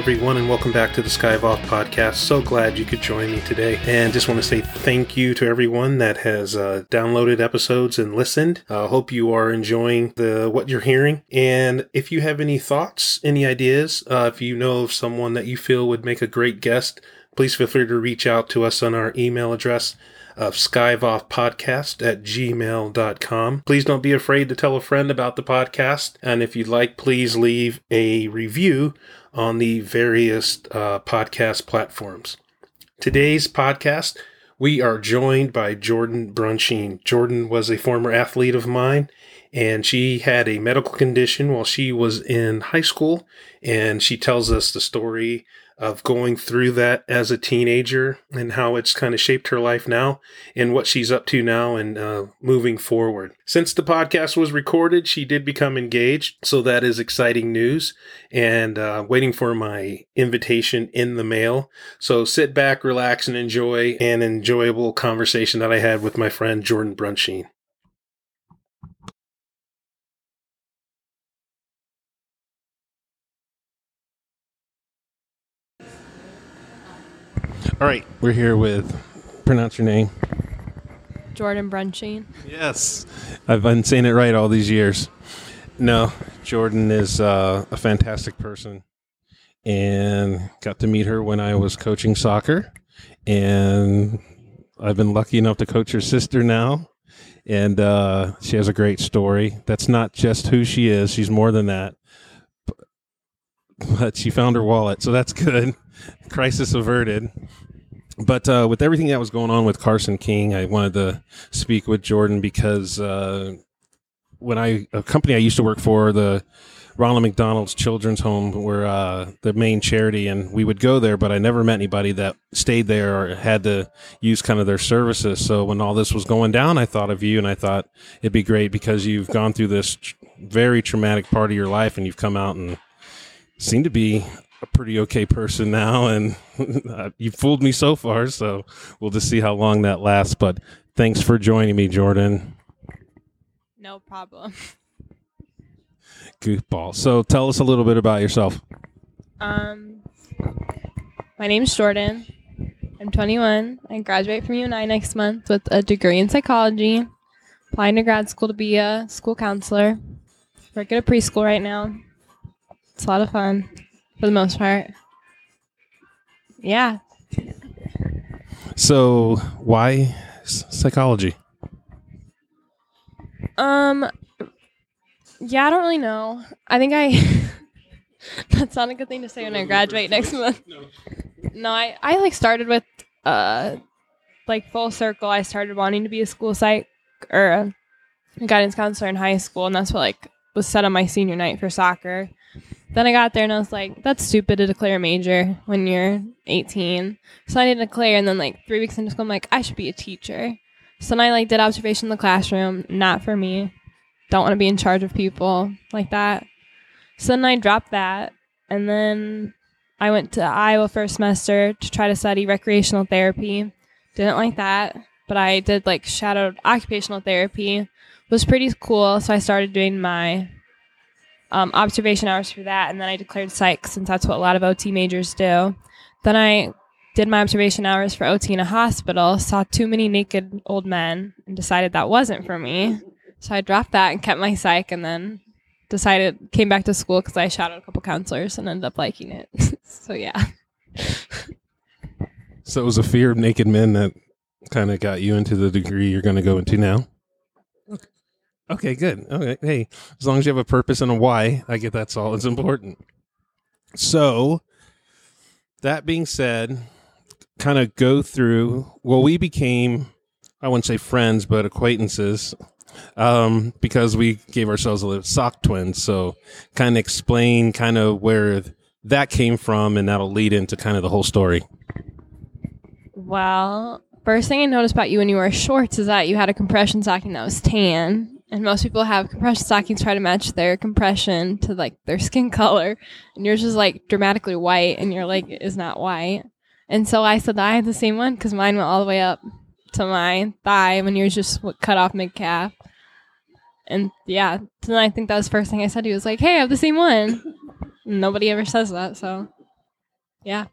everyone, and welcome back to the Skyvoth podcast. So glad you could join me today. And just want to say thank you to everyone that has uh, downloaded episodes and listened. I uh, hope you are enjoying the what you're hearing. And if you have any thoughts, any ideas, uh, if you know of someone that you feel would make a great guest, please feel free to reach out to us on our email address of skyvothpodcast at gmail.com. Please don't be afraid to tell a friend about the podcast. And if you'd like, please leave a review on the various uh, podcast platforms. Today's podcast, we are joined by Jordan Brunsheen. Jordan was a former athlete of mine, and she had a medical condition while she was in high school. And she tells us the story of going through that as a teenager and how it's kind of shaped her life now and what she's up to now and uh, moving forward. Since the podcast was recorded, she did become engaged, so that is exciting news. And uh, waiting for my invitation in the mail. So sit back, relax, and enjoy an enjoyable conversation that I had with my friend Jordan Brunsheen. All right, we're here with pronounce your name. Jordan Brunsheen. Yes, I've been saying it right all these years. No, Jordan is uh, a fantastic person, and got to meet her when I was coaching soccer, and I've been lucky enough to coach her sister now, and uh, she has a great story. That's not just who she is; she's more than that. But she found her wallet, so that's good. Crisis averted but uh, with everything that was going on with Carson King, I wanted to speak with Jordan because uh, when I a company I used to work for, the Ronald McDonald's Children's Home, were uh, the main charity, and we would go there, but I never met anybody that stayed there or had to use kind of their services. So when all this was going down, I thought of you, and I thought it'd be great because you've gone through this very traumatic part of your life, and you've come out and seem to be a pretty okay person now, and you fooled me so far. So we'll just see how long that lasts. But thanks for joining me, Jordan. No problem. Goofball. So tell us a little bit about yourself. Um, my name's Jordan. I'm 21. I graduate from UNI next month with a degree in psychology. Applying to grad school to be a school counselor. Work at a preschool right now. It's a lot of fun for the most part. Yeah. So, why psychology? Um yeah, I don't really know. I think I that's not a good thing to say when I graduate next month. No, I I like started with uh like full circle. I started wanting to be a school psych or a guidance counselor in high school and that's what like was set on my senior night for soccer. Then I got there and I was like, that's stupid to declare a major when you're 18. So I didn't declare. And then, like, three weeks into school, I'm like, I should be a teacher. So then I, like, did observation in the classroom. Not for me. Don't want to be in charge of people like that. So then I dropped that. And then I went to Iowa for a semester to try to study recreational therapy. Didn't like that. But I did, like, shadowed occupational therapy. Was pretty cool. So I started doing my um, observation hours for that, and then I declared psych since that's what a lot of OT majors do. Then I did my observation hours for OT in a hospital, saw too many naked old men, and decided that wasn't for me. So I dropped that and kept my psych, and then decided came back to school because I shadowed a couple counselors and ended up liking it. so yeah. so it was a fear of naked men that kind of got you into the degree you're going to go into now. Okay, good. Okay, hey, as long as you have a purpose and a why, I get that's all that's important. So, that being said, kind of go through. Well, we became, I wouldn't say friends, but acquaintances, um, because we gave ourselves a little sock twins. So, kind of explain kind of where that came from, and that'll lead into kind of the whole story. Well, first thing I noticed about you when you wore shorts is that you had a compression stocking that was tan and most people have compression stockings try to match their compression to like their skin color. And yours is like dramatically white and your leg is not white. And so i said i had the same one because mine went all the way up to my thigh when yours just cut off mid calf and yeah then i think that was the first thing i said. He was like hey i have the same one. Nobody ever says that so Yeah.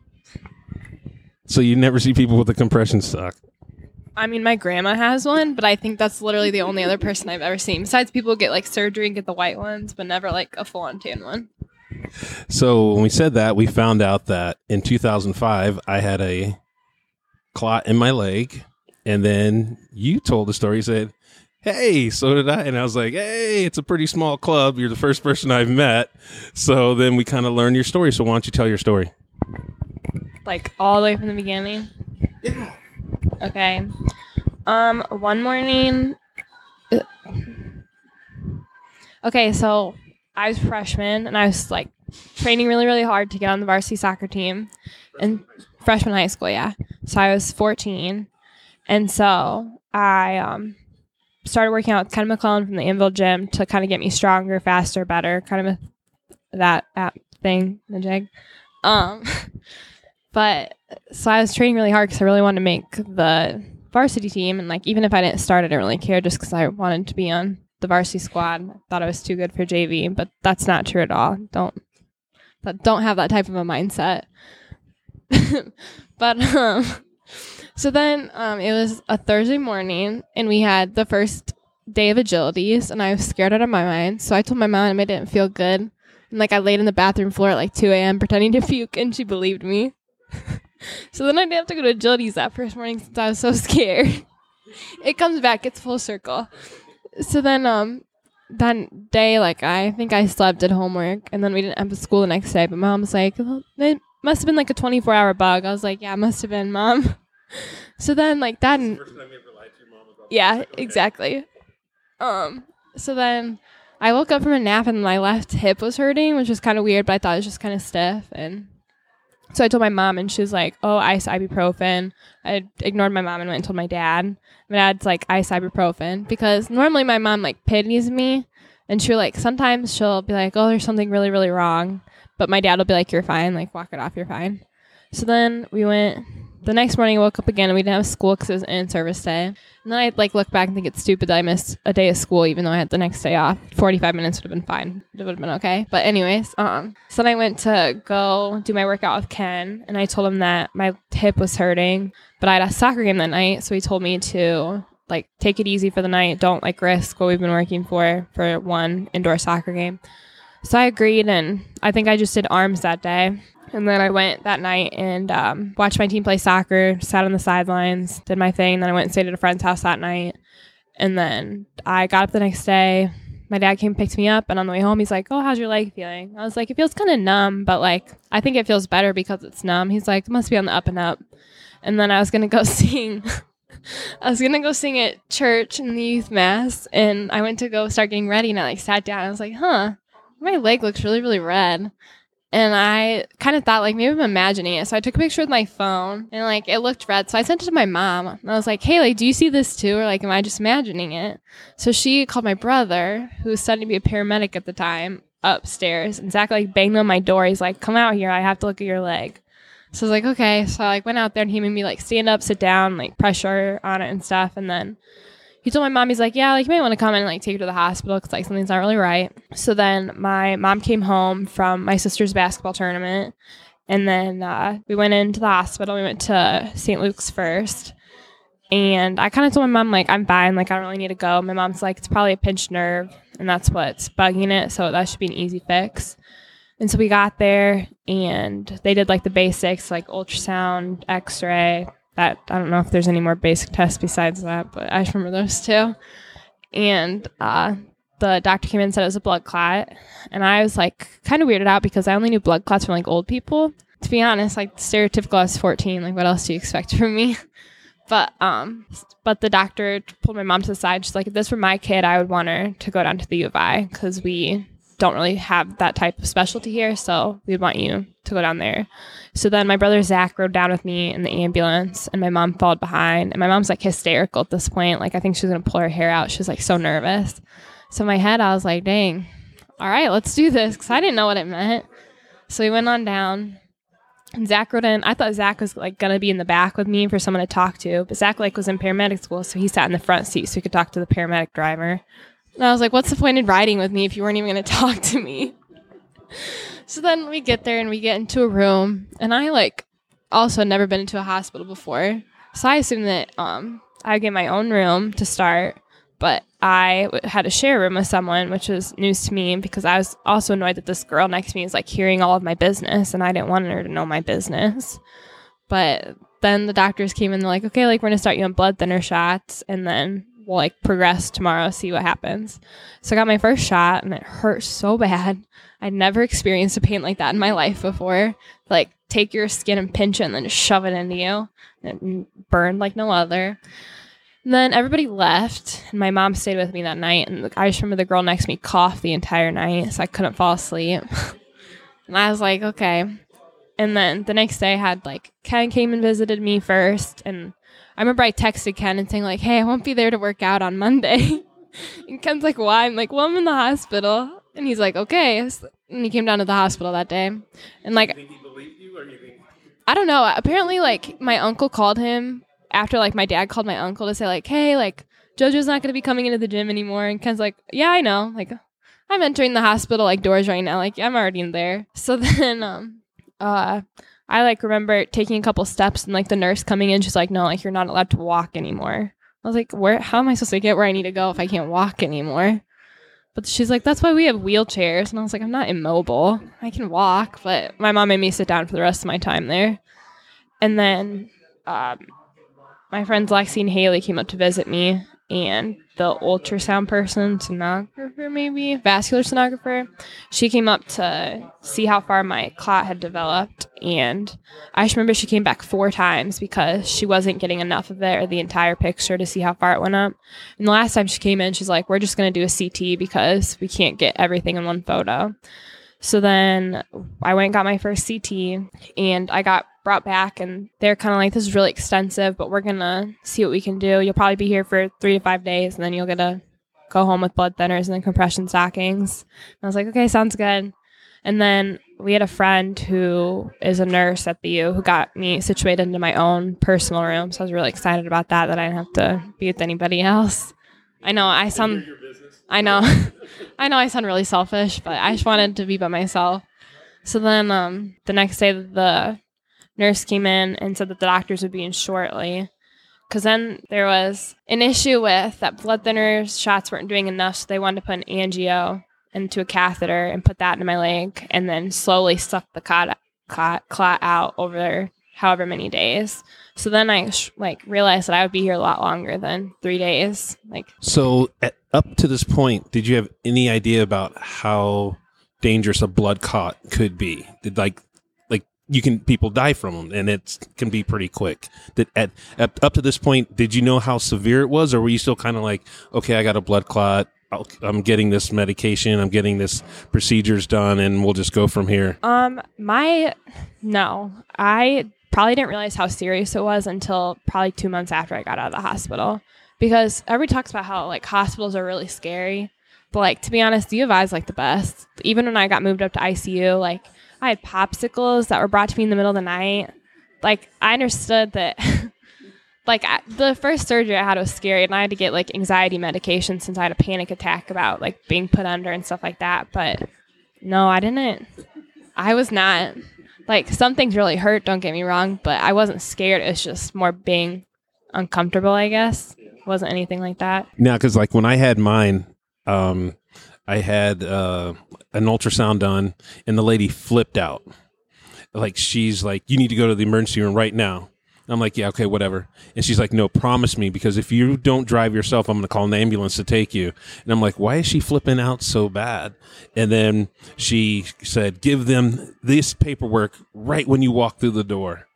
So you never see people with a compression sock. I mean, my grandma has one, but I think that's literally the only other person I've ever seen. Besides, people get like surgery and get the white ones, but never like a full on tan one. So when we said that, we found out that in 2005 I had a clot in my leg, and then you told the story. You said, "Hey, so did I," and I was like, "Hey, it's a pretty small club. You're the first person I've met." So then we kind of learned your story. So why don't you tell your story? Like all the way from the beginning. Yeah. Okay. Um, one morning. Okay, so I was freshman and I was like training really, really hard to get on the varsity soccer team, and freshman high school, yeah. So I was 14, and so I um started working out with Ken McClellan from the Anvil gym to kind of get me stronger, faster, better, kind of that app thing, the jig. Um, but so I was training really hard because I really wanted to make the varsity team, and like even if I didn't start, I didn't really care just because I wanted to be on the varsity squad. I thought I was too good for JV, but that's not true at all. Don't that don't have that type of a mindset. but um, so then um, it was a Thursday morning, and we had the first day of agilities, and I was scared out of my mind. So I told my mom I didn't feel good, and like I laid in the bathroom floor at like 2 a.m. pretending to puke, and she believed me. so then I didn't have to go to agilities that first morning since I was so scared. it comes back, it's full circle. So then um that day, like I think I slept at homework and then we didn't have to school the next day, but mom was like, well, it must have been like a twenty four hour bug. I was like, Yeah, it must have been, mom. so then like that Yeah, exactly. Um so then I woke up from a nap and my left hip was hurting, which was kind of weird, but I thought it was just kind of stiff. And so I told my mom, and she was like, "Oh, ice ibuprofen." I ignored my mom and went and told my dad. My dad's like, "Ice ibuprofen," because normally my mom like pities me, and she'll like sometimes she'll be like, "Oh, there's something really really wrong," but my dad will be like, "You're fine. Like walk it off. You're fine." So then we went. The next morning, I woke up again, and we didn't have school because it was in service day. And then I like look back and think it's stupid that I missed a day of school, even though I had the next day off. Forty five minutes would have been fine. It would have been okay. But anyways, um, so then I went to go do my workout with Ken, and I told him that my hip was hurting, but I had a soccer game that night, so he told me to like take it easy for the night. Don't like risk what we've been working for for one indoor soccer game. So I agreed, and I think I just did arms that day. And then I went that night and um, watched my team play soccer, sat on the sidelines, did my thing. Then I went and stayed at a friend's house that night. And then I got up the next day. My dad came picked me up. And on the way home, he's like, Oh, how's your leg feeling? I was like, It feels kind of numb, but like, I think it feels better because it's numb. He's like, must be on the up and up. And then I was going to go sing. I was gonna go sing at church in the youth mass, and I went to go start getting ready, and I like sat down. I was like, "Huh, my leg looks really, really red." And I kind of thought like maybe I'm imagining it. So I took a picture with my phone and like it looked red. So I sent it to my mom. And I was like, hey, like, do you see this too? Or like, am I just imagining it? So she called my brother, who was studying to be a paramedic at the time, upstairs. And Zach like banged on my door. He's like, come out here. I have to look at your leg. So I was like, okay. So I like went out there and he made me like stand up, sit down, like pressure on it and stuff. And then he told my mom, he's like, yeah, like you may want to come and like take her to the hospital because like something's not really right. So then my mom came home from my sister's basketball tournament, and then uh, we went into the hospital. We went to St. Luke's first, and I kind of told my mom like I'm fine, like I don't really need to go. My mom's like it's probably a pinched nerve, and that's what's bugging it, so that should be an easy fix. And so we got there, and they did like the basics, like ultrasound, X-ray, that I don't know if there's any more basic tests besides that, but I remember those two. And uh, the doctor came in and said it was a blood clot, and I was like kind of weirded out because I only knew blood clots from like old people. To be honest, like stereotypical I was 14. Like what else do you expect from me? But um, but the doctor pulled my mom to the side. She's like, if this were my kid, I would want her to go down to the U of I because we don't really have that type of specialty here, so we'd want you to go down there. So then my brother Zach rode down with me in the ambulance, and my mom followed behind. And my mom's like hysterical at this point. Like I think she's gonna pull her hair out. She's like so nervous. So in my head, I was like, "Dang, all right, let's do this," because I didn't know what it meant. So we went on down. And Zach rode in. I thought Zach was like gonna be in the back with me for someone to talk to, but Zach like was in paramedic school, so he sat in the front seat so he could talk to the paramedic driver. And I was like, what's the point in riding with me if you weren't even going to talk to me? so then we get there and we get into a room, and I like also had never been into a hospital before, so I assumed that um I would get my own room to start, but I had to share a room with someone, which was news to me because I was also annoyed that this girl next to me is like hearing all of my business, and I didn't want her to know my business. But then the doctors came in, they're like, okay, like we're gonna start you on blood thinner shots, and then we'll like progress tomorrow, see what happens. So I got my first shot, and it hurt so bad. I'd never experienced a pain like that in my life before. Like take your skin and pinch it, and then just shove it into you. And it burned like no other. And then everybody left, and my mom stayed with me that night. And I just remember the girl next to me coughed the entire night, so I couldn't fall asleep. and I was like, okay. And then the next day, I had like Ken came and visited me first, and I remember I texted Ken and saying like, "Hey, I won't be there to work out on Monday." and Ken's like, "Why?" I'm like, "Well, I'm in the hospital." And he's like, "Okay." And he came down to the hospital that day, and like, think you, you? I don't know. Apparently, like my uncle called him after like my dad called my uncle to say like, "Hey, like JoJo's not going to be coming into the gym anymore." And Ken's like, "Yeah, I know. Like, I'm entering the hospital like doors right now. Like, I'm already in there." So then, um, uh, I like remember taking a couple steps and like the nurse coming in, she's like, "No, like you're not allowed to walk anymore." I was like, "Where? How am I supposed to get where I need to go if I can't walk anymore?" But she's like, "That's why we have wheelchairs." And I was like, "I'm not immobile. I can walk." But my mom made me sit down for the rest of my time there. And then um, my friends Lexi and Haley came up to visit me, and the ultrasound person, sonographer maybe, vascular sonographer, she came up to see how far my clot had developed. And I just remember she came back four times because she wasn't getting enough of it or the entire picture to see how far it went up. And the last time she came in, she's like, We're just going to do a CT because we can't get everything in one photo. So then I went and got my first CT and I got brought back and they're kind of like, this is really extensive, but we're going to see what we can do. You'll probably be here for three to five days and then you'll get to go home with blood thinners and then compression stockings. And I was like, okay, sounds good. And then we had a friend who is a nurse at the U who got me situated into my own personal room. So I was really excited about that, that I didn't have to be with anybody else. I know I sound, I know, I know I sound really selfish, but I just wanted to be by myself. So then um, the next day, the nurse came in and said that the doctors would be in shortly. Because then there was an issue with that blood thinners shots weren't doing enough, so they wanted to put an angio into a catheter and put that into my leg, and then slowly suck the clot, clot, clot out over however many days. So then I sh- like realized that I would be here a lot longer than three days. Like So, at, up to this point, did you have any idea about how dangerous a blood clot could be? Did like like you can people die from them, and it can be pretty quick. That at, at up to this point, did you know how severe it was, or were you still kind of like, okay, I got a blood clot. I'm getting this medication. I'm getting this procedures done, and we'll just go from here. Um, my no, I probably didn't realize how serious it was until probably two months after I got out of the hospital. Because everybody talks about how like hospitals are really scary, but like to be honest, U of I is like the best. Even when I got moved up to ICU, like I had popsicles that were brought to me in the middle of the night. Like I understood that. like I, the first surgery I had was scary, and I had to get like anxiety medication since I had a panic attack about like being put under and stuff like that. But no, I didn't. I was not like some things really hurt. Don't get me wrong, but I wasn't scared. It's just more being uncomfortable. I guess wasn't anything like that. Now, because like when I had mine, um, I had uh, an ultrasound done, and the lady flipped out. Like she's like, "You need to go to the emergency room right now." I'm like, "Yeah, okay, whatever." And she's like, "No, promise me, because if you don't drive yourself, I'm going to call an ambulance to take you." And I'm like, "Why is she flipping out so bad?" And then she said, "Give them this paperwork right when you walk through the door."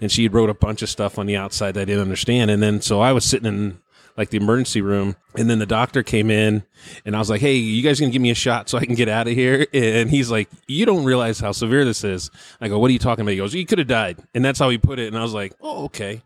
And she wrote a bunch of stuff on the outside that I didn't understand. And then so I was sitting in like the emergency room and then the doctor came in and I was like, Hey, you guys gonna give me a shot so I can get out of here? And he's like, You don't realize how severe this is. I go, What are you talking about? He goes, You could have died. And that's how he put it. And I was like, Oh, okay.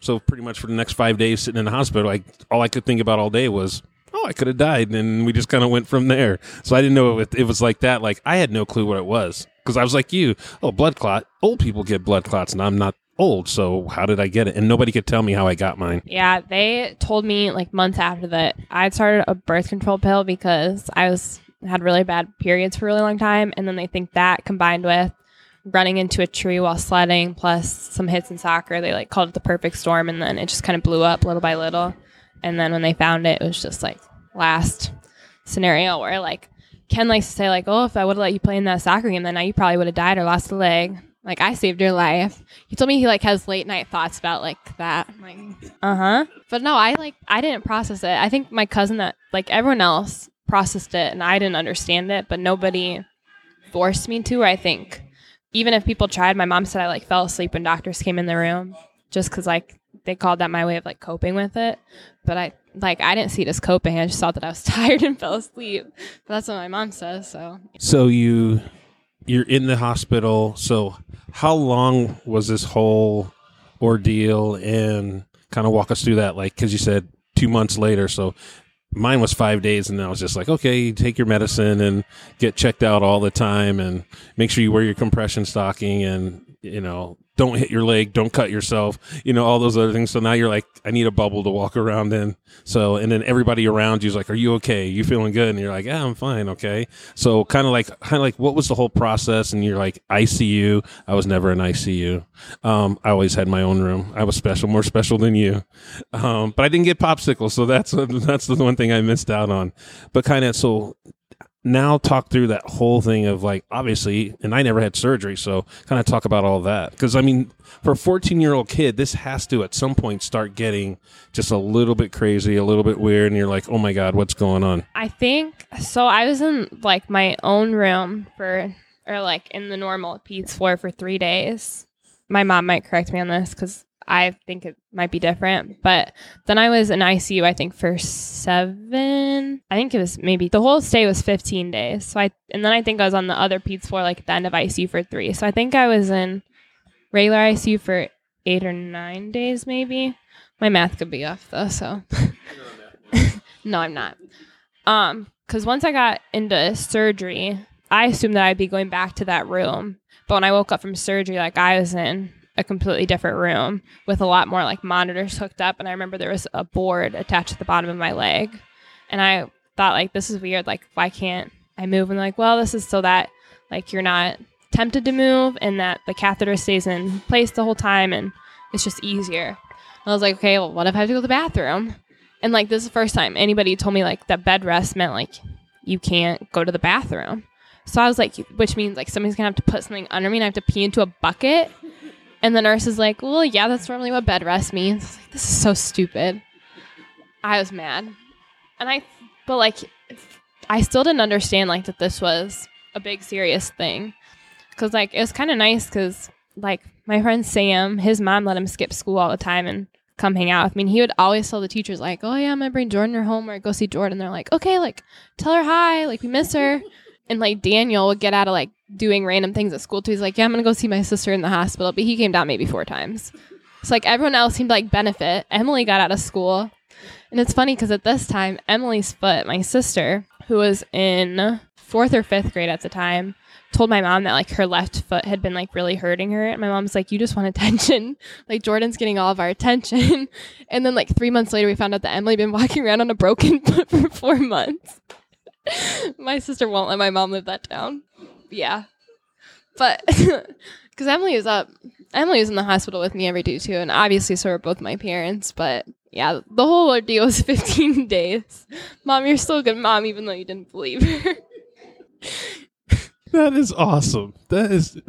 So pretty much for the next five days sitting in the hospital, like all I could think about all day was, Oh, I could have died. And we just kind of went from there. So I didn't know it, it was like that. Like I had no clue what it was. Because I was like you, oh, blood clot. Old people get blood clots, and I'm not old. So how did I get it? And nobody could tell me how I got mine. Yeah, they told me like months after that I'd started a birth control pill because I was had really bad periods for a really long time. And then they think that combined with running into a tree while sledding plus some hits in soccer, they like called it the perfect storm. And then it just kind of blew up little by little. And then when they found it, it was just like last scenario where like Ken likes to say like, oh, if I would have let you play in that soccer game, then now you probably would have died or lost a leg. Like I saved your life. He told me he like has late night thoughts about like that. I'm like, uh huh. But no, I like I didn't process it. I think my cousin that like everyone else processed it and I didn't understand it, but nobody forced me to. I think even if people tried, my mom said I like fell asleep when doctors came in the room just because like they called that my way of like coping with it. But I like I didn't see it as coping. I just thought that I was tired and fell asleep. But that's what my mom says. So So you you're in the hospital. So how long was this whole ordeal and kind of walk us through that like cuz you said 2 months later. So mine was 5 days and I was just like, "Okay, take your medicine and get checked out all the time and make sure you wear your compression stocking and you know, don't hit your leg, don't cut yourself, you know, all those other things. So now you're like, I need a bubble to walk around in. So, and then everybody around you's like, Are you okay? You feeling good? And you're like, Yeah, I'm fine. Okay. So kind of like, kind of like, what was the whole process? And you're like, ICU. I was never in ICU. Um, I always had my own room. I was special, more special than you. Um, but I didn't get popsicles. So that's, that's the one thing I missed out on. But kind of, so now talk through that whole thing of like obviously and i never had surgery so kind of talk about all that because i mean for a 14 year old kid this has to at some point start getting just a little bit crazy a little bit weird and you're like oh my god what's going on I think so. I was in like my own room for, or like in the normal Peds floor for three days. My mom might correct me on this because I think it might be different. But then I was in ICU, I think, for seven. I think it was maybe the whole stay was 15 days. So I, and then I think I was on the other Peds floor, like at the end of ICU for three. So I think I was in regular ICU for eight or nine days, maybe. My math could be off though, so. no, I'm not. Um, because once I got into surgery, I assumed that I'd be going back to that room. But when I woke up from surgery, like I was in a completely different room with a lot more like monitors hooked up. And I remember there was a board attached to the bottom of my leg. And I thought, like, this is weird. Like, why can't I move? And like, well, this is so that like you're not tempted to move and that the catheter stays in place the whole time and it's just easier. And I was like, okay, well, what if I have to go to the bathroom? And like, this is the first time anybody told me like that bed rest meant like you can't go to the bathroom. So I was like, which means like somebody's gonna have to put something under me and I have to pee into a bucket. And the nurse is like, well, yeah, that's normally what bed rest means. Like, this is so stupid. I was mad. And I, but like, I still didn't understand like that this was a big serious thing. Cause like, it was kind of nice because like my friend Sam, his mom let him skip school all the time and come hang out with me. And he would always tell the teachers like, oh yeah, I'm gonna bring Jordan her home or go see Jordan. They're like, okay, like tell her hi, like we miss her. And like Daniel would get out of like doing random things at school too. He's like, yeah, I'm gonna go see my sister in the hospital, but he came down maybe four times. So like everyone else seemed to like benefit. Emily got out of school, and it's funny because at this time, Emily's foot, my sister, who was in fourth or fifth grade at the time, told my mom that like her left foot had been like really hurting her. And my mom's like, You just want attention. like Jordan's getting all of our attention. and then like three months later we found out that Emily had been walking around on a broken foot for four months. my sister won't let my mom live that down. Yeah. But because Emily is up, Emily was in the hospital with me every day too, and obviously so are both my parents. But yeah, the whole ordeal was 15 days. Mom, you're still a good mom, even though you didn't believe her. that is awesome that is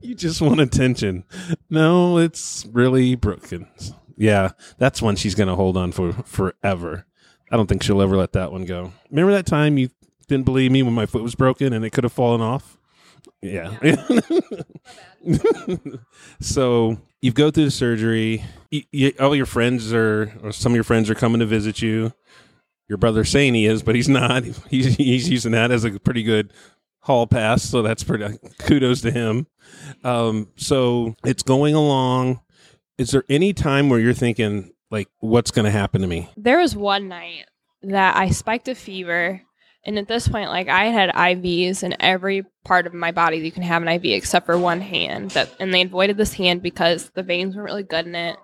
you just want attention no it's really broken yeah that's one she's gonna hold on for forever i don't think she'll ever let that one go. Remember that time you didn't believe me when my foot was broken and it could have fallen off? Yeah, so you go through the surgery. You, you, all your friends are or some of your friends are coming to visit you. Your brother's saying he is but he's not. He's, he's using that as a pretty good hall pass so that's pretty kudos to him. Um, so it's going along. Is there any time where you're thinking like what's going to happen to me there was one night that I spiked a fever. And at this point, like I had IVs in every part of my body that you can have an IV except for one hand. That and they avoided this hand because the veins weren't really good in it.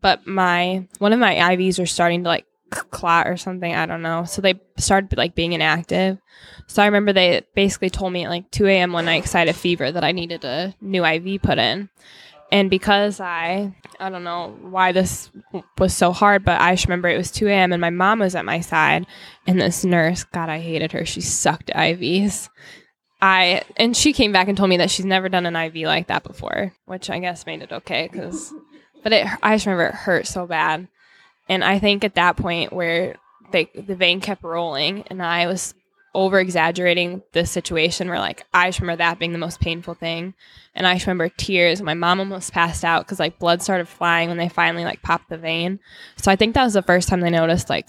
But my one of my IVs are starting to like clot or something. I don't know. So they started like being inactive. So I remember they basically told me at like 2 a.m. one night because I had a fever that I needed a new IV put in. And because I, I don't know why this was so hard, but I just remember it was 2 a.m. and my mom was at my side. And this nurse, God, I hated her. She sucked IVs. I and she came back and told me that she's never done an IV like that before, which I guess made it okay because, but it I just remember it hurt so bad, and I think at that point where they the vein kept rolling and I was over exaggerating the situation where like I just remember that being the most painful thing, and I just remember tears. My mom almost passed out because like blood started flying when they finally like popped the vein. So I think that was the first time they noticed like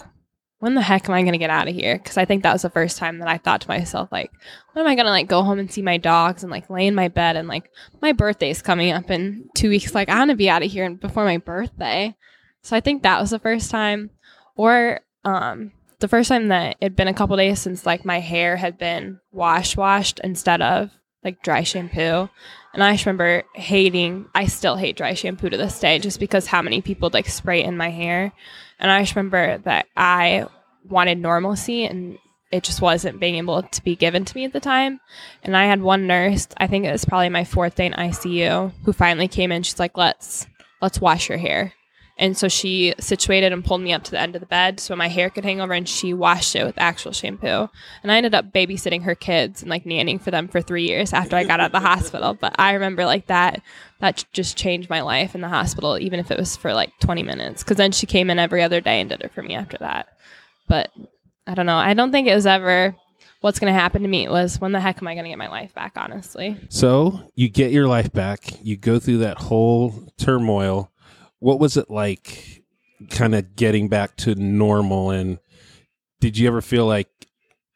when the heck am I going to get out of here? Because I think that was the first time that I thought to myself, like, when am I going to like go home and see my dogs and like lay in my bed and like my birthday's coming up in two weeks. Like, I want to be out of here before my birthday. So I think that was the first time, or um, the first time that it'd been a couple days since like my hair had been wash washed instead of like dry shampoo. And I just remember hating, I still hate dry shampoo to this day just because how many people like spray in my hair. And I just remember that I wanted normalcy and it just wasn't being able to be given to me at the time. And I had one nurse, I think it was probably my fourth day in ICU, who finally came in. She's like, let's let's wash your hair. And so she situated and pulled me up to the end of the bed so my hair could hang over and she washed it with actual shampoo. And I ended up babysitting her kids and like nannying for them for three years after I got out of the hospital. But I remember like that, that just changed my life in the hospital, even if it was for like 20 minutes. Cause then she came in every other day and did it for me after that. But I don't know. I don't think it was ever what's going to happen to me. Was when the heck am I going to get my life back, honestly. So you get your life back. You go through that whole turmoil. What was it like kind of getting back to normal? And did you ever feel like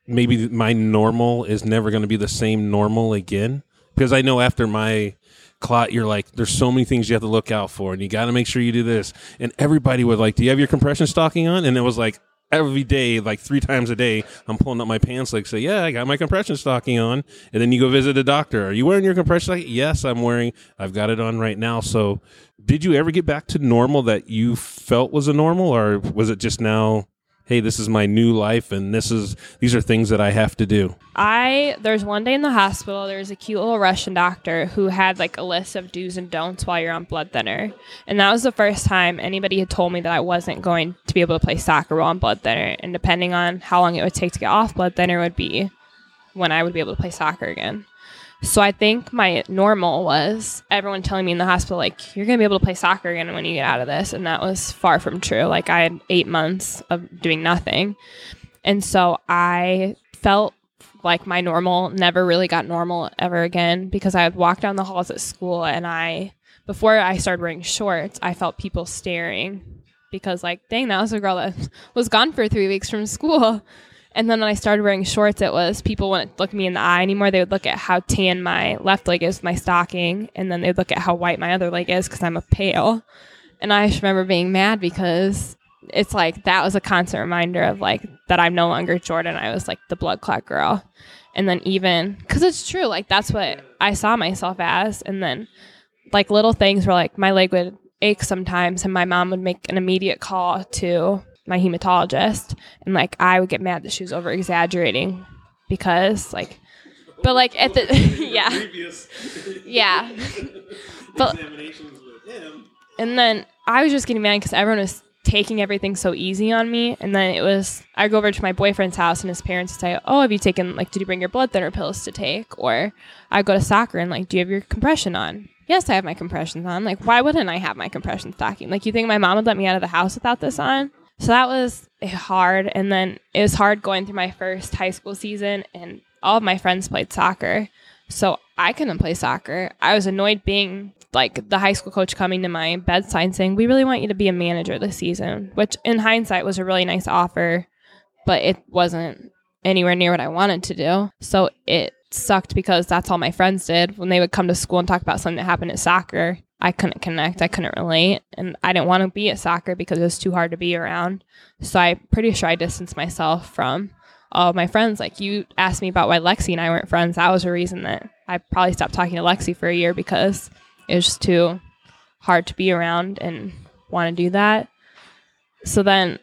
maybe my normal is never going to be the same normal again? Because I know after my clot, you're like, there's so many things you have to look out for, and you got to make sure you do this. And everybody was like, Do you have your compression stocking on? And it was like, every day, like three times a day, I'm pulling up my pants, like say, "Yeah, I got my compression stocking on." And then you go visit a doctor. Are you wearing your compression stocking? Yes, I'm wearing. I've got it on right now. So, did you ever get back to normal that you felt was a normal, or was it just now? Hey, this is my new life, and this is these are things that I have to do. I there's one day in the hospital. There's a cute little Russian doctor who had like a list of do's and don'ts while you're on blood thinner, and that was the first time anybody had told me that I wasn't going to be able to play soccer while on blood thinner. And depending on how long it would take to get off blood thinner, would be when I would be able to play soccer again. So I think my normal was everyone telling me in the hospital, like, you're going to be able to play soccer again when you get out of this. And that was far from true. Like, I had eight months of doing nothing. And so I felt like my normal never really got normal ever again because I would walk down the halls at school and I, before I started wearing shorts, I felt people staring because, like, dang, that was a girl that was gone for three weeks from school. And then when I started wearing shorts, it was people wouldn't look me in the eye anymore. They would look at how tan my left leg is my stocking, and then they'd look at how white my other leg is because I'm a pale. And I just remember being mad because it's like that was a constant reminder of like that I'm no longer Jordan. I was like the blood clot girl. And then even because it's true, like that's what I saw myself as. And then like little things were like my leg would ache sometimes, and my mom would make an immediate call to my hematologist and like I would get mad that she was over exaggerating because like but like at the yeah. yeah. But and then I was just getting mad because everyone was taking everything so easy on me and then it was I go over to my boyfriend's house and his parents would say oh have you taken like did you bring your blood thinner pills to take? Or I go to soccer and like do you have your compression on? Yes I have my compressions on. Like why wouldn't I have my compression stocking like you think my mom would let me out of the house without this on so that was hard. And then it was hard going through my first high school season, and all of my friends played soccer. So I couldn't play soccer. I was annoyed being like the high school coach coming to my bedside saying, We really want you to be a manager this season, which in hindsight was a really nice offer, but it wasn't anywhere near what I wanted to do. So it sucked because that's all my friends did when they would come to school and talk about something that happened at soccer. I couldn't connect. I couldn't relate. And I didn't want to be at soccer because it was too hard to be around. So I pretty sure I distanced myself from all my friends. Like you asked me about why Lexi and I weren't friends. That was a reason that I probably stopped talking to Lexi for a year because it was just too hard to be around and want to do that. So then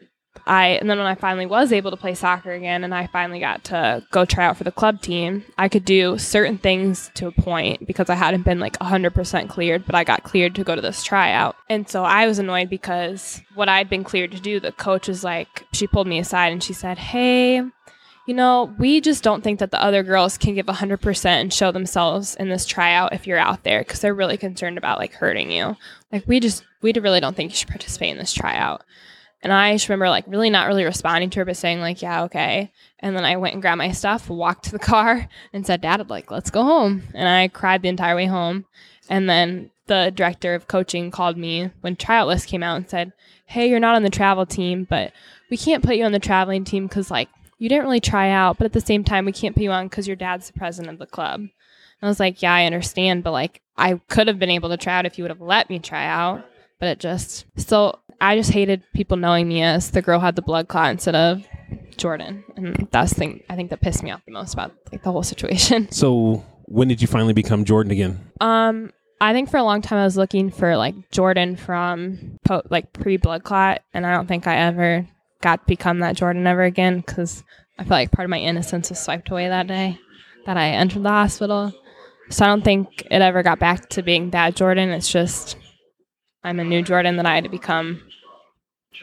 I and then when I finally was able to play soccer again and I finally got to go try out for the club team, I could do certain things to a point because I hadn't been like 100% cleared, but I got cleared to go to this tryout. And so I was annoyed because what I'd been cleared to do, the coach was like she pulled me aside and she said, "Hey, you know, we just don't think that the other girls can give 100% and show themselves in this tryout if you're out there because they're really concerned about like hurting you. Like, we just, we really don't think you should participate in this tryout. And I just remember like really not really responding to her, but saying like, yeah, okay. And then I went and grabbed my stuff, walked to the car, and said, Dad, like, let's go home. And I cried the entire way home. And then the director of coaching called me when tryout list came out and said, hey, you're not on the travel team, but we can't put you on the traveling team because like you didn't really try out, but at the same time, we can't put you on because your dad's the president of the club. And I was like, yeah, I understand, but like I could have been able to try out if you would have let me try out, but it just so I just hated people knowing me as the girl who had the blood clot instead of Jordan, and that's the thing I think that pissed me off the most about like the whole situation. So when did you finally become Jordan again? Um, I think for a long time I was looking for like Jordan from po- like pre blood clot, and I don't think I ever got to become that Jordan ever again because I feel like part of my innocence was swiped away that day that I entered the hospital. So I don't think it ever got back to being that Jordan. It's just I'm a new Jordan that I had to become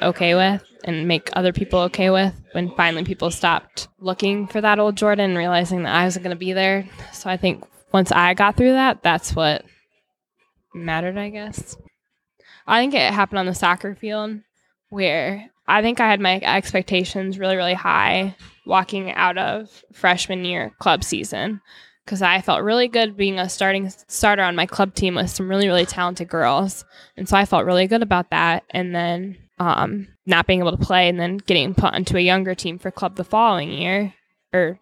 okay with and make other people okay with when finally people stopped looking for that old Jordan and realizing that I wasn't going to be there. So I think once I got through that, that's what mattered, I guess. I think it happened on the soccer field where I think I had my expectations really, really high walking out of freshman year club season because I felt really good being a starting starter on my club team with some really, really talented girls. And so I felt really good about that. And then um, not being able to play and then getting put onto a younger team for club the following year or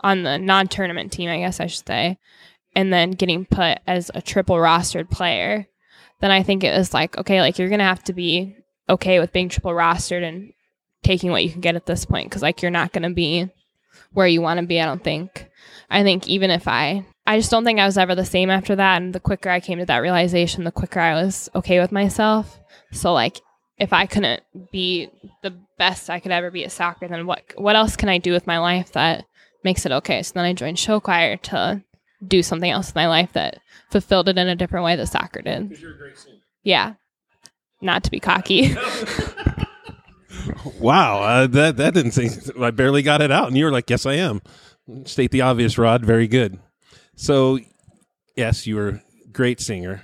on the non tournament team, I guess I should say, and then getting put as a triple rostered player. Then I think it was like, okay, like you're going to have to be okay with being triple rostered and taking what you can get at this point because like you're not going to be where you want to be i don't think i think even if i i just don't think i was ever the same after that and the quicker i came to that realization the quicker i was okay with myself so like if i couldn't be the best i could ever be at soccer then what what else can i do with my life that makes it okay so then i joined show choir to do something else in my life that fulfilled it in a different way that soccer did yeah not to be cocky. wow, uh, that that didn't seem. I barely got it out, and you were like, "Yes, I am." State the obvious, Rod. Very good. So, yes, you were a great singer,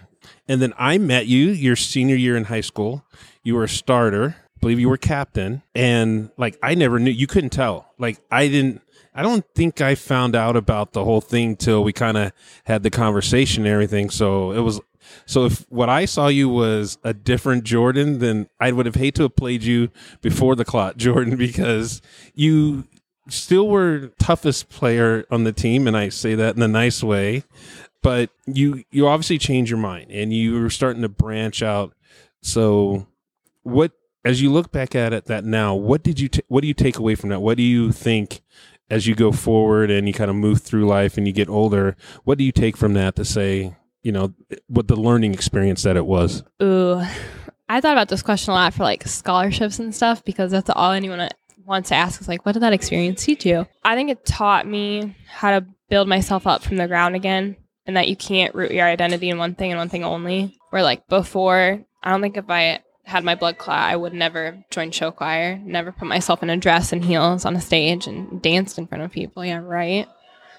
and then I met you your senior year in high school. You were a starter. I believe you were captain, and like I never knew. You couldn't tell. Like I didn't. I don't think I found out about the whole thing till we kind of had the conversation and everything. So it was so if what I saw you was a different Jordan, then I would have hate to have played you before the clot, Jordan, because you still were toughest player on the team, and I say that in a nice way. But you you obviously changed your mind, and you were starting to branch out. So what? As you look back at it that now, what did you t- what do you take away from that? What do you think as you go forward and you kind of move through life and you get older? What do you take from that to say, you know what the learning experience that it was ooh i thought about this question a lot for like scholarships and stuff because that's all anyone wants to ask is like what did that experience teach you i think it taught me how to build myself up from the ground again and that you can't root your identity in one thing and one thing only where like before i don't think if i had my blood clot i would never join show choir never put myself in a dress and heels on a stage and danced in front of people yeah right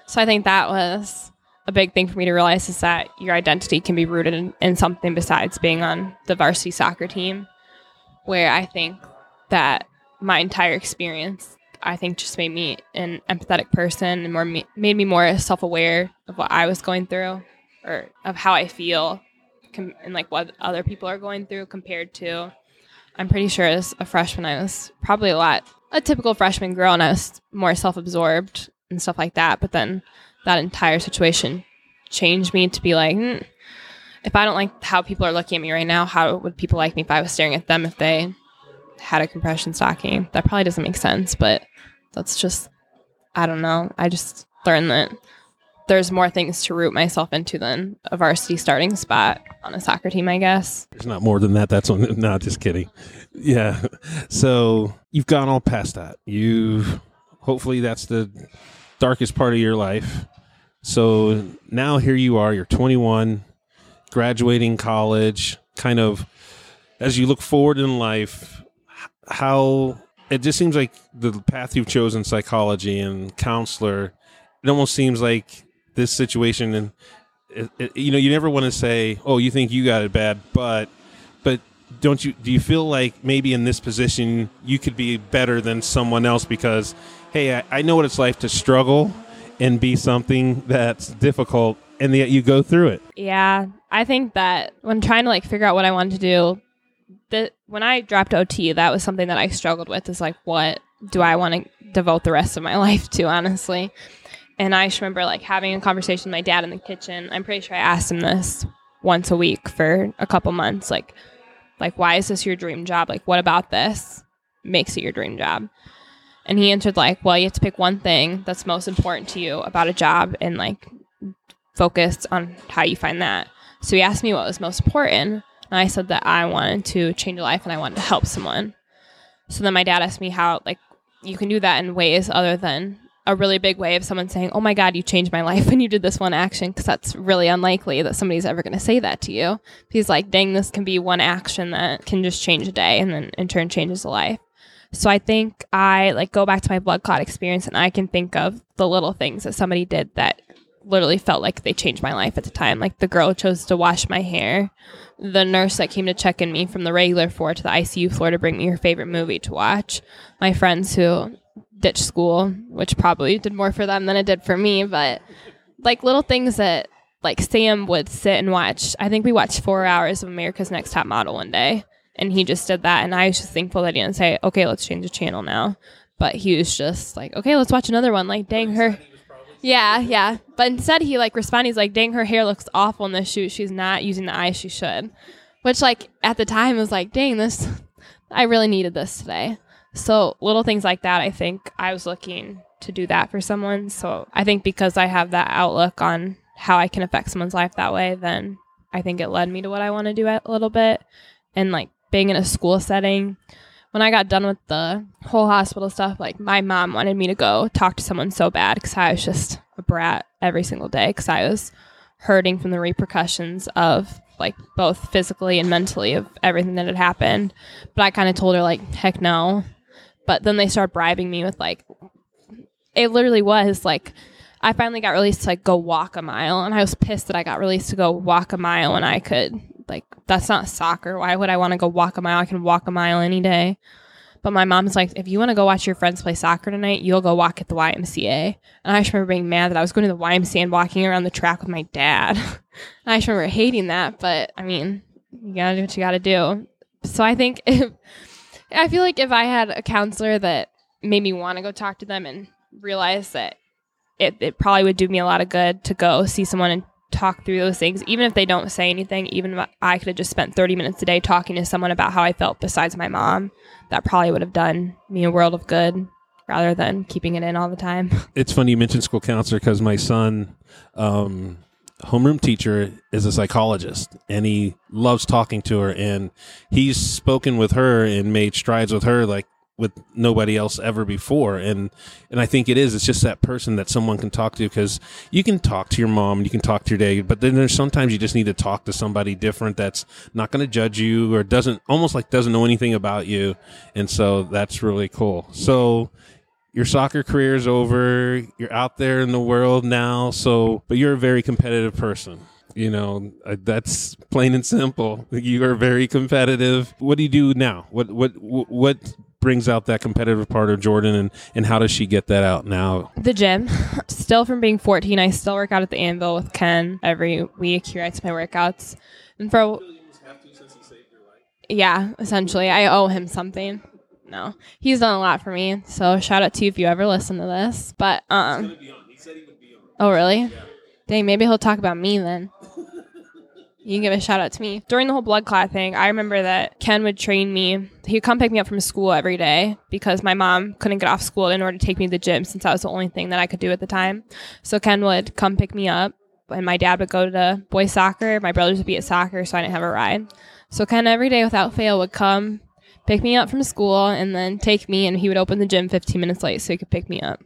so i think that was a big thing for me to realize is that your identity can be rooted in, in something besides being on the varsity soccer team. Where I think that my entire experience, I think, just made me an empathetic person and more made me more self aware of what I was going through or of how I feel com- and like what other people are going through compared to. I'm pretty sure as a freshman, I was probably a lot a typical freshman girl, and I was more self absorbed and stuff like that. But then that entire situation changed me to be like, mm, if I don't like how people are looking at me right now, how would people like me if I was staring at them if they had a compression stocking? That probably doesn't make sense, but that's just, I don't know. I just learned that there's more things to root myself into than a varsity starting spot on a soccer team, I guess. There's not more than that. That's on. No, just kidding. Yeah. So you've gone all past that. You've hopefully that's the darkest part of your life. So now here you are. You're 21, graduating college. Kind of as you look forward in life, how it just seems like the path you've chosen, psychology and counselor. It almost seems like this situation and it, it, you know you never want to say oh you think you got it bad but but don't you do you feel like maybe in this position you could be better than someone else because hey I, I know what it's like to struggle and be something that's difficult and yet you go through it Yeah, I think that when trying to like figure out what I wanted to do, that when I dropped OT, that was something that I struggled with. Is like, what do I want to devote the rest of my life to? Honestly, and I just remember like having a conversation with my dad in the kitchen. I'm pretty sure I asked him this once a week for a couple months, like, like why is this your dream job? Like, what about this makes it your dream job? And he answered like, well, you have to pick one thing that's most important to you about a job and like focus on how you find that. So he asked me what was most important, and I said that I wanted to change a life and I wanted to help someone. So then my dad asked me how like you can do that in ways other than a really big way of someone saying, "Oh my God, you changed my life when you did this one action," because that's really unlikely that somebody's ever going to say that to you. He's like, "Dang, this can be one action that can just change a day, and then in turn changes a life." So I think I like go back to my blood clot experience, and I can think of the little things that somebody did that literally felt like they changed my life at the time. Like the girl chose to wash my hair, the nurse that came to check in me from the regular floor to the ICU floor to bring me her favorite movie to watch, my friends who ditched school, which probably did more for them than it did for me, but like little things that like Sam would sit and watch. I think we watched four hours of America's Next Top Model one day, and he just did that, and I was just thankful that he didn't say, "Okay, let's change the channel now," but he was just like, "Okay, let's watch another one." Like, dang her. Yeah, yeah. But instead, he like responded. He's like, "Dang, her hair looks awful in this shoot. She's not using the eyes she should." Which, like, at the time, was like, "Dang, this. I really needed this today." So little things like that. I think I was looking to do that for someone. So I think because I have that outlook on how I can affect someone's life that way, then I think it led me to what I want to do a little bit. And like being in a school setting, when I got done with the whole hospital stuff, like my mom wanted me to go talk to someone so bad because I was just a brat every single day because I was hurting from the repercussions of like both physically and mentally of everything that had happened. But I kind of told her like, heck no. But then they started bribing me with like, it literally was like, I finally got released to like go walk a mile, and I was pissed that I got released to go walk a mile when I could like that's not soccer. Why would I want to go walk a mile? I can walk a mile any day. But my mom's like, if you want to go watch your friends play soccer tonight, you'll go walk at the YMCA. And I just remember being mad that I was going to the YMCA and walking around the track with my dad. I just remember hating that. But I mean, you gotta do what you gotta do. So I think if, I feel like if I had a counselor that made me want to go talk to them and realize that it, it probably would do me a lot of good to go see someone and talk through those things, even if they don't say anything, even if I could have just spent 30 minutes a day talking to someone about how I felt besides my mom, that probably would have done me a world of good rather than keeping it in all the time. It's funny you mentioned school counselor because my son, um, homeroom teacher, is a psychologist and he loves talking to her. And he's spoken with her and made strides with her like with nobody else ever before. And and I think it is. It's just that person that someone can talk to because you can talk to your mom you can talk to your dad, but then there's sometimes you just need to talk to somebody different that's not going to judge you or doesn't almost like doesn't know anything about you. And so that's really cool. So your soccer career is over. You're out there in the world now. So, but you're a very competitive person. You know, that's plain and simple. You are very competitive. What do you do now? What what what brings out that competitive part of Jordan, and and how does she get that out now? The gym. Still from being 14, I still work out at the Anvil with Ken every week. He writes my workouts. And for yeah, essentially, I owe him something. No, he's done a lot for me. So shout out to you if you ever listen to this. But um, oh really? Dang, maybe he'll talk about me then. you can give a shout out to me. During the whole blood clot thing, I remember that Ken would train me. He'd come pick me up from school every day because my mom couldn't get off school in order to take me to the gym since that was the only thing that I could do at the time. So Ken would come pick me up, and my dad would go to boys soccer. My brothers would be at soccer, so I didn't have a ride. So Ken every day without fail would come pick me up from school and then take me, and he would open the gym 15 minutes late so he could pick me up.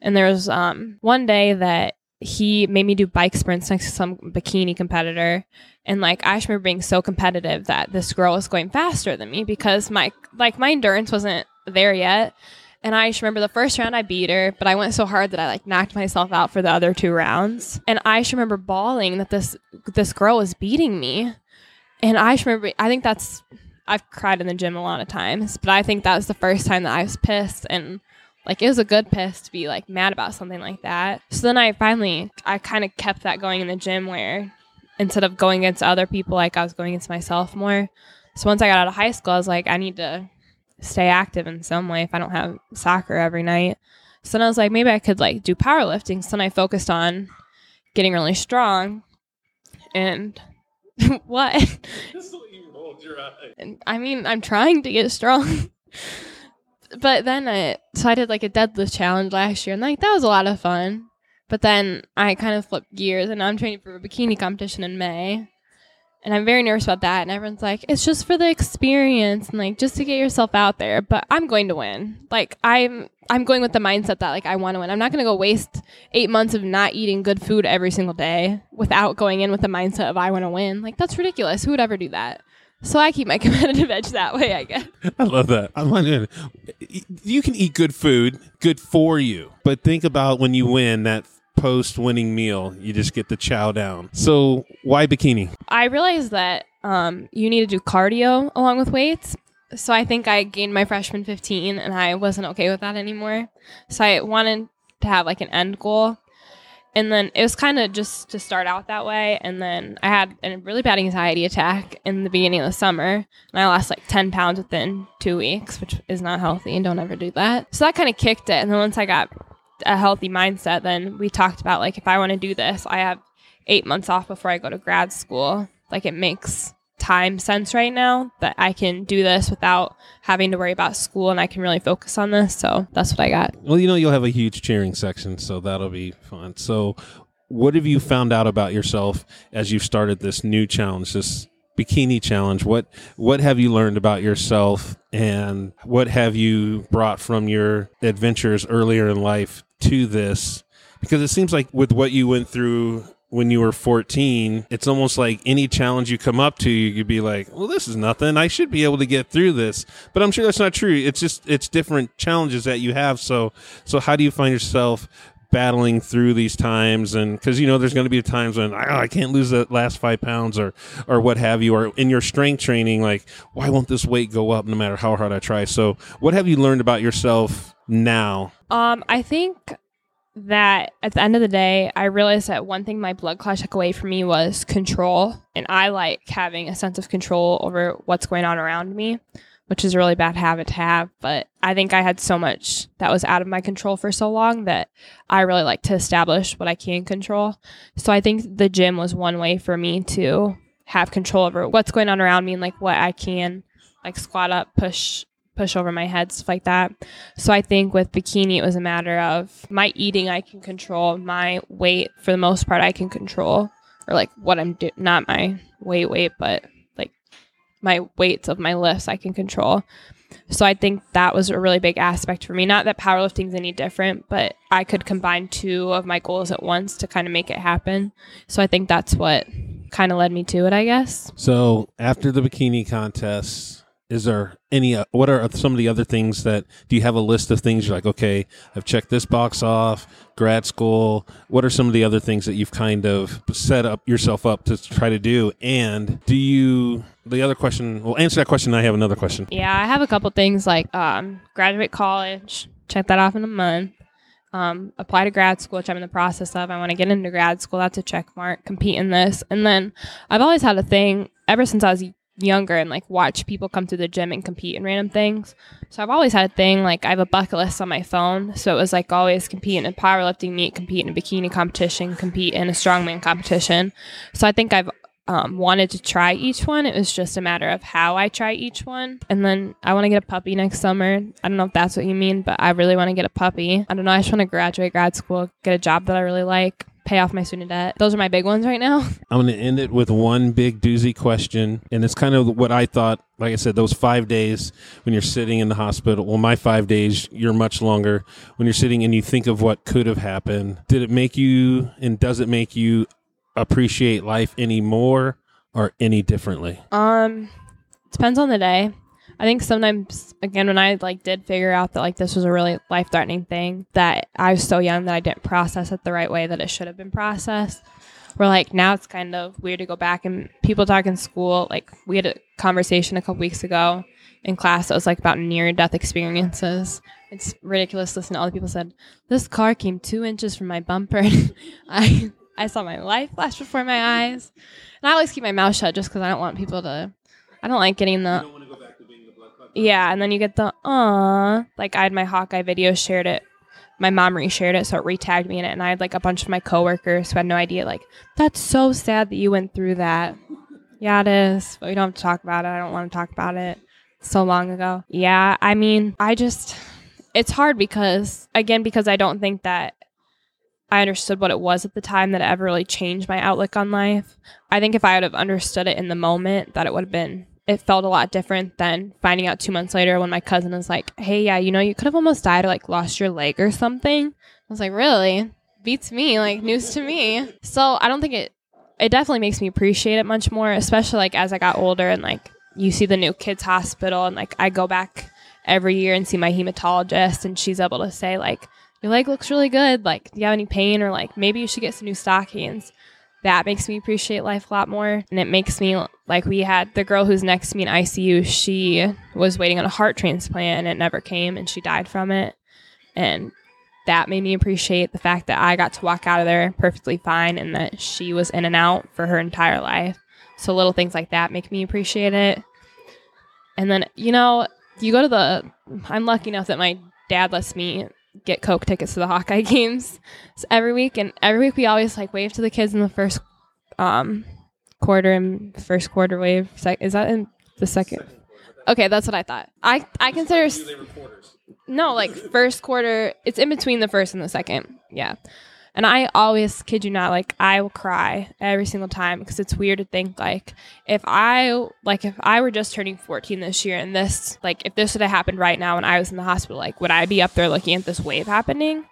And there was um, one day that he made me do bike sprints next to some bikini competitor. And like i remember being so competitive that this girl was going faster than me because my like my endurance wasn't there yet. And i just remember the first round i beat her but i went so hard that i like knocked myself out for the other two rounds. And i just remember bawling that this this girl was beating me. And i just remember i think that's i've cried in the gym a lot of times but i think that was the first time that i was pissed and like it was a good piss to be like mad about something like that. So then I finally I kind of kept that going in the gym where instead of going against other people like I was going against myself more. So once I got out of high school I was like I need to stay active in some way if I don't have soccer every night. So then I was like maybe I could like do powerlifting. So then I focused on getting really strong and what? And, I mean, I'm trying to get strong. but then I so I did like a deadlift challenge last year, and like that was a lot of fun. But then I kind of flipped gears, and I'm training for a bikini competition in May, and I'm very nervous about that. And everyone's like, "It's just for the experience, and like just to get yourself out there." But I'm going to win. Like I'm, I'm going with the mindset that like I want to win. I'm not going to go waste eight months of not eating good food every single day without going in with the mindset of I want to win. Like that's ridiculous. Who would ever do that? So I keep my competitive edge that way, I guess. I love that. I'm wondering, you can eat good food, good for you, but think about when you win that post winning meal, you just get the chow down. So why bikini? I realized that um, you need to do cardio along with weights. So I think I gained my freshman 15 and I wasn't okay with that anymore. So I wanted to have like an end goal and then it was kind of just to start out that way and then i had a really bad anxiety attack in the beginning of the summer and i lost like 10 pounds within two weeks which is not healthy and don't ever do that. So that kind of kicked it and then once i got a healthy mindset then we talked about like if i want to do this i have eight months off before i go to grad school. Like it makes time sense right now that I can do this without having to worry about school and I can really focus on this. So that's what I got. Well, you know, you'll have a huge cheering section, so that'll be fun. So, what have you found out about yourself as you've started this new challenge, this bikini challenge? What what have you learned about yourself and what have you brought from your adventures earlier in life to this? Because it seems like with what you went through when you were 14, it's almost like any challenge you come up to, you could be like, well, this is nothing. I should be able to get through this. But I'm sure that's not true. It's just, it's different challenges that you have. So, so how do you find yourself battling through these times and because you know there's going to be times when oh, I can't lose the last five pounds or or what have you or in your strength training like why won't this weight go up no matter how hard I try so what have you learned about yourself now um I think that at the end of the day, I realized that one thing my blood clot took away from me was control. And I like having a sense of control over what's going on around me, which is a really bad habit to have. But I think I had so much that was out of my control for so long that I really like to establish what I can control. So I think the gym was one way for me to have control over what's going on around me and like what I can like squat up, push push over my head, stuff like that. So I think with bikini, it was a matter of my eating, I can control my weight for the most part, I can control, or like what I'm doing, not my weight, weight, but like my weights of my lifts, I can control. So I think that was a really big aspect for me. Not that powerlifting is any different, but I could combine two of my goals at once to kind of make it happen. So I think that's what kind of led me to it, I guess. So after the bikini contest, is there any uh, what are some of the other things that do you have a list of things you're like okay i've checked this box off grad school what are some of the other things that you've kind of set up yourself up to try to do and do you the other question well answer that question i have another question yeah i have a couple things like um, graduate college check that off in a month um, apply to grad school, which I'm in the process of. I want to get into grad school. That's a check mark. Compete in this. And then I've always had a thing ever since I was younger and like watch people come to the gym and compete in random things. So I've always had a thing like I have a bucket list on my phone. So it was like always compete in a powerlifting meet, compete in a bikini competition, compete in a strongman competition. So I think I've um, wanted to try each one. It was just a matter of how I try each one. And then I want to get a puppy next summer. I don't know if that's what you mean, but I really want to get a puppy. I don't know. I just want to graduate grad school, get a job that I really like, pay off my student debt. Those are my big ones right now. I'm going to end it with one big doozy question. And it's kind of what I thought. Like I said, those five days when you're sitting in the hospital, well, my five days, you're much longer. When you're sitting and you think of what could have happened, did it make you and does it make you appreciate life any more or any differently? Um, depends on the day. I think sometimes, again, when I like did figure out that like this was a really life threatening thing, that I was so young that I didn't process it the right way that it should have been processed. We're like now it's kind of weird to go back and people talk in school. Like we had a conversation a couple weeks ago in class that was like about near death experiences. It's ridiculous. Listen, to all the people said this car came two inches from my bumper. I I saw my life flash before my eyes, and I always keep my mouth shut just because I don't want people to. I don't like getting the. Yeah, and then you get the uh like I had my Hawkeye video shared it. My mom reshared it, so it retagged me in it, and I had like a bunch of my coworkers who had no idea. Like, that's so sad that you went through that. Yeah, it is, but we don't have to talk about it. I don't want to talk about it. So long ago. Yeah, I mean, I just, it's hard because again, because I don't think that I understood what it was at the time that it ever really changed my outlook on life. I think if I would have understood it in the moment, that it would have been it felt a lot different than finding out two months later when my cousin was like, Hey, yeah, you know, you could have almost died or like lost your leg or something. I was like, Really? Beats me, like news to me. So I don't think it it definitely makes me appreciate it much more, especially like as I got older and like you see the new kids hospital and like I go back every year and see my hematologist and she's able to say like your leg looks really good. Like, do you have any pain? Or like, maybe you should get some new stockings. That makes me appreciate life a lot more. And it makes me like we had the girl who's next to me in ICU, she was waiting on a heart transplant and it never came and she died from it. And that made me appreciate the fact that I got to walk out of there perfectly fine and that she was in and out for her entire life. So little things like that make me appreciate it. And then, you know, you go to the I'm lucky enough that my dad lets me get Coke tickets to the Hawkeye games every week, and every week we always like wave to the kids in the first um, quarter and first quarter wave. Is that in the second? Okay, that's what I thought. I I consider no like first quarter. It's in between the first and the second. Yeah. And I always kid you not, like I will cry every single time because it's weird to think like if I like if I were just turning 14 this year and this like if this would have happened right now when I was in the hospital, like would I be up there looking at this wave happening?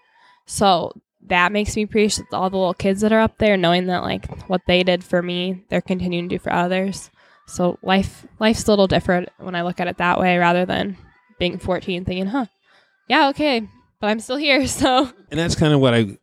So that makes me appreciate all the little kids that are up there, knowing that like what they did for me, they're continuing to do for others. So life life's a little different when I look at it that way rather than being 14 thinking, huh, yeah, okay, but I'm still here. So and that's kind of what I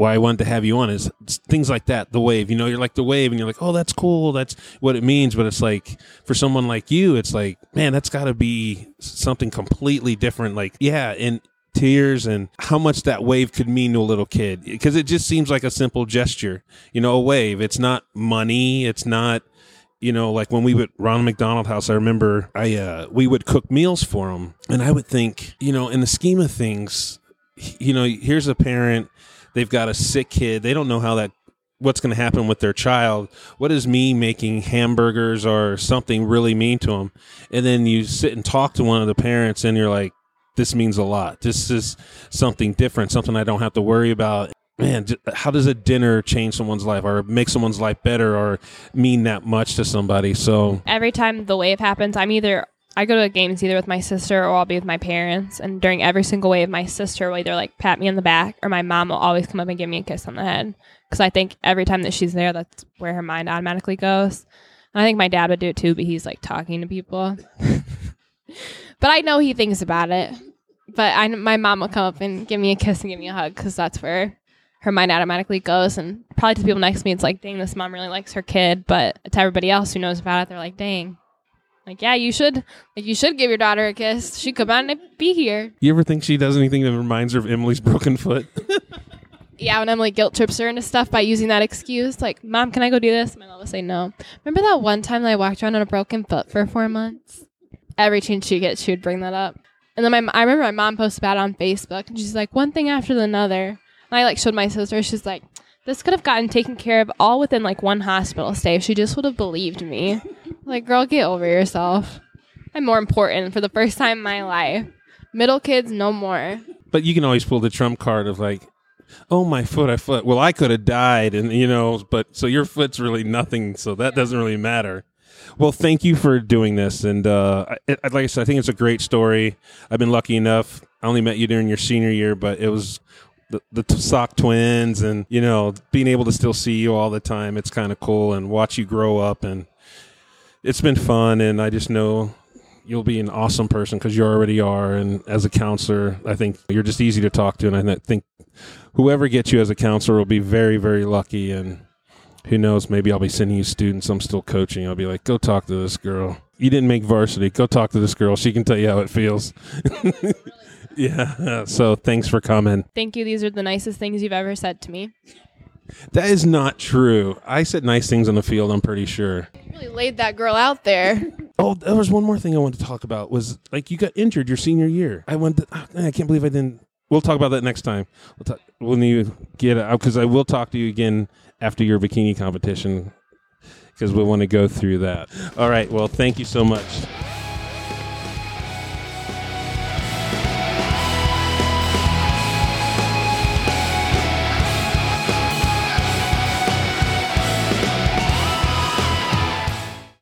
why I wanted to have you on is things like that. The wave, you know, you're like the wave, and you're like, oh, that's cool. That's what it means. But it's like for someone like you, it's like, man, that's got to be something completely different. Like, yeah, and tears and how much that wave could mean to a little kid because it just seems like a simple gesture. You know, a wave. It's not money. It's not you know, like when we would Ronald McDonald House, I remember I uh, we would cook meals for them, and I would think, you know, in the scheme of things, you know, here's a parent they've got a sick kid. They don't know how that what's going to happen with their child. What is me making hamburgers or something really mean to them? And then you sit and talk to one of the parents, and you're like, "This means a lot. This is something different. Something I don't have to worry about." Man, how does a dinner change someone's life or make someone's life better or mean that much to somebody? So every time the wave happens, I'm either I go to games either with my sister or I'll be with my parents. And during every single wave, my sister will either like pat me on the back or my mom will always come up and give me a kiss on the head. Because I think every time that she's there, that's where her mind automatically goes. And I think my dad would do it too, but he's like talking to people. but I know he thinks about it. But I, my mom will come up and give me a kiss and give me a hug because that's where her mind automatically goes. And probably to people next to me, it's like, dang, this mom really likes her kid. But to everybody else who knows about it, they're like, dang, like, yeah, you should. Like, you should give your daughter a kiss. She come out and be here. You ever think she does anything that reminds her of Emily's broken foot? yeah, when Emily guilt trips her into stuff by using that excuse, like, "Mom, can I go do this?" My mom will say no. Remember that one time that I walked around on a broken foot for four months? Every chance she gets, she would bring that up. And then my, I remember my mom posted about it on Facebook, and she's like, one thing after another. And I like showed my sister. She's like, This could have gotten taken care of all within like one hospital stay if she just would have believed me. Like, girl, get over yourself. I'm more important for the first time in my life. Middle kids, no more. But you can always pull the trump card of like, oh my foot, I foot. Well, I could have died, and you know, but so your foot's really nothing, so that doesn't really matter. Well, thank you for doing this, and uh, I, I- like I said, I think it's a great story. I've been lucky enough. I only met you during your senior year, but it was the, the sock twins, and you know, being able to still see you all the time. It's kind of cool, and watch you grow up, and it's been fun. And I just know you'll be an awesome person because you already are. And as a counselor, I think you're just easy to talk to. And I think whoever gets you as a counselor will be very, very lucky. And who knows, maybe I'll be sending you students I'm still coaching. I'll be like, go talk to this girl. You didn't make varsity. Go talk to this girl. She can tell you how it feels. yeah. So thanks for coming. Thank you. These are the nicest things you've ever said to me. That is not true. I said nice things on the field, I'm pretty sure. You really laid that girl out there. Oh, there was one more thing I wanted to talk about. Was like you got injured your senior year. I went. To, ah, man, I can't believe I didn't. We'll talk about that next time. We'll talk when you get out because I will talk to you again after your bikini competition because we want to go through that. All right. Well, thank you so much.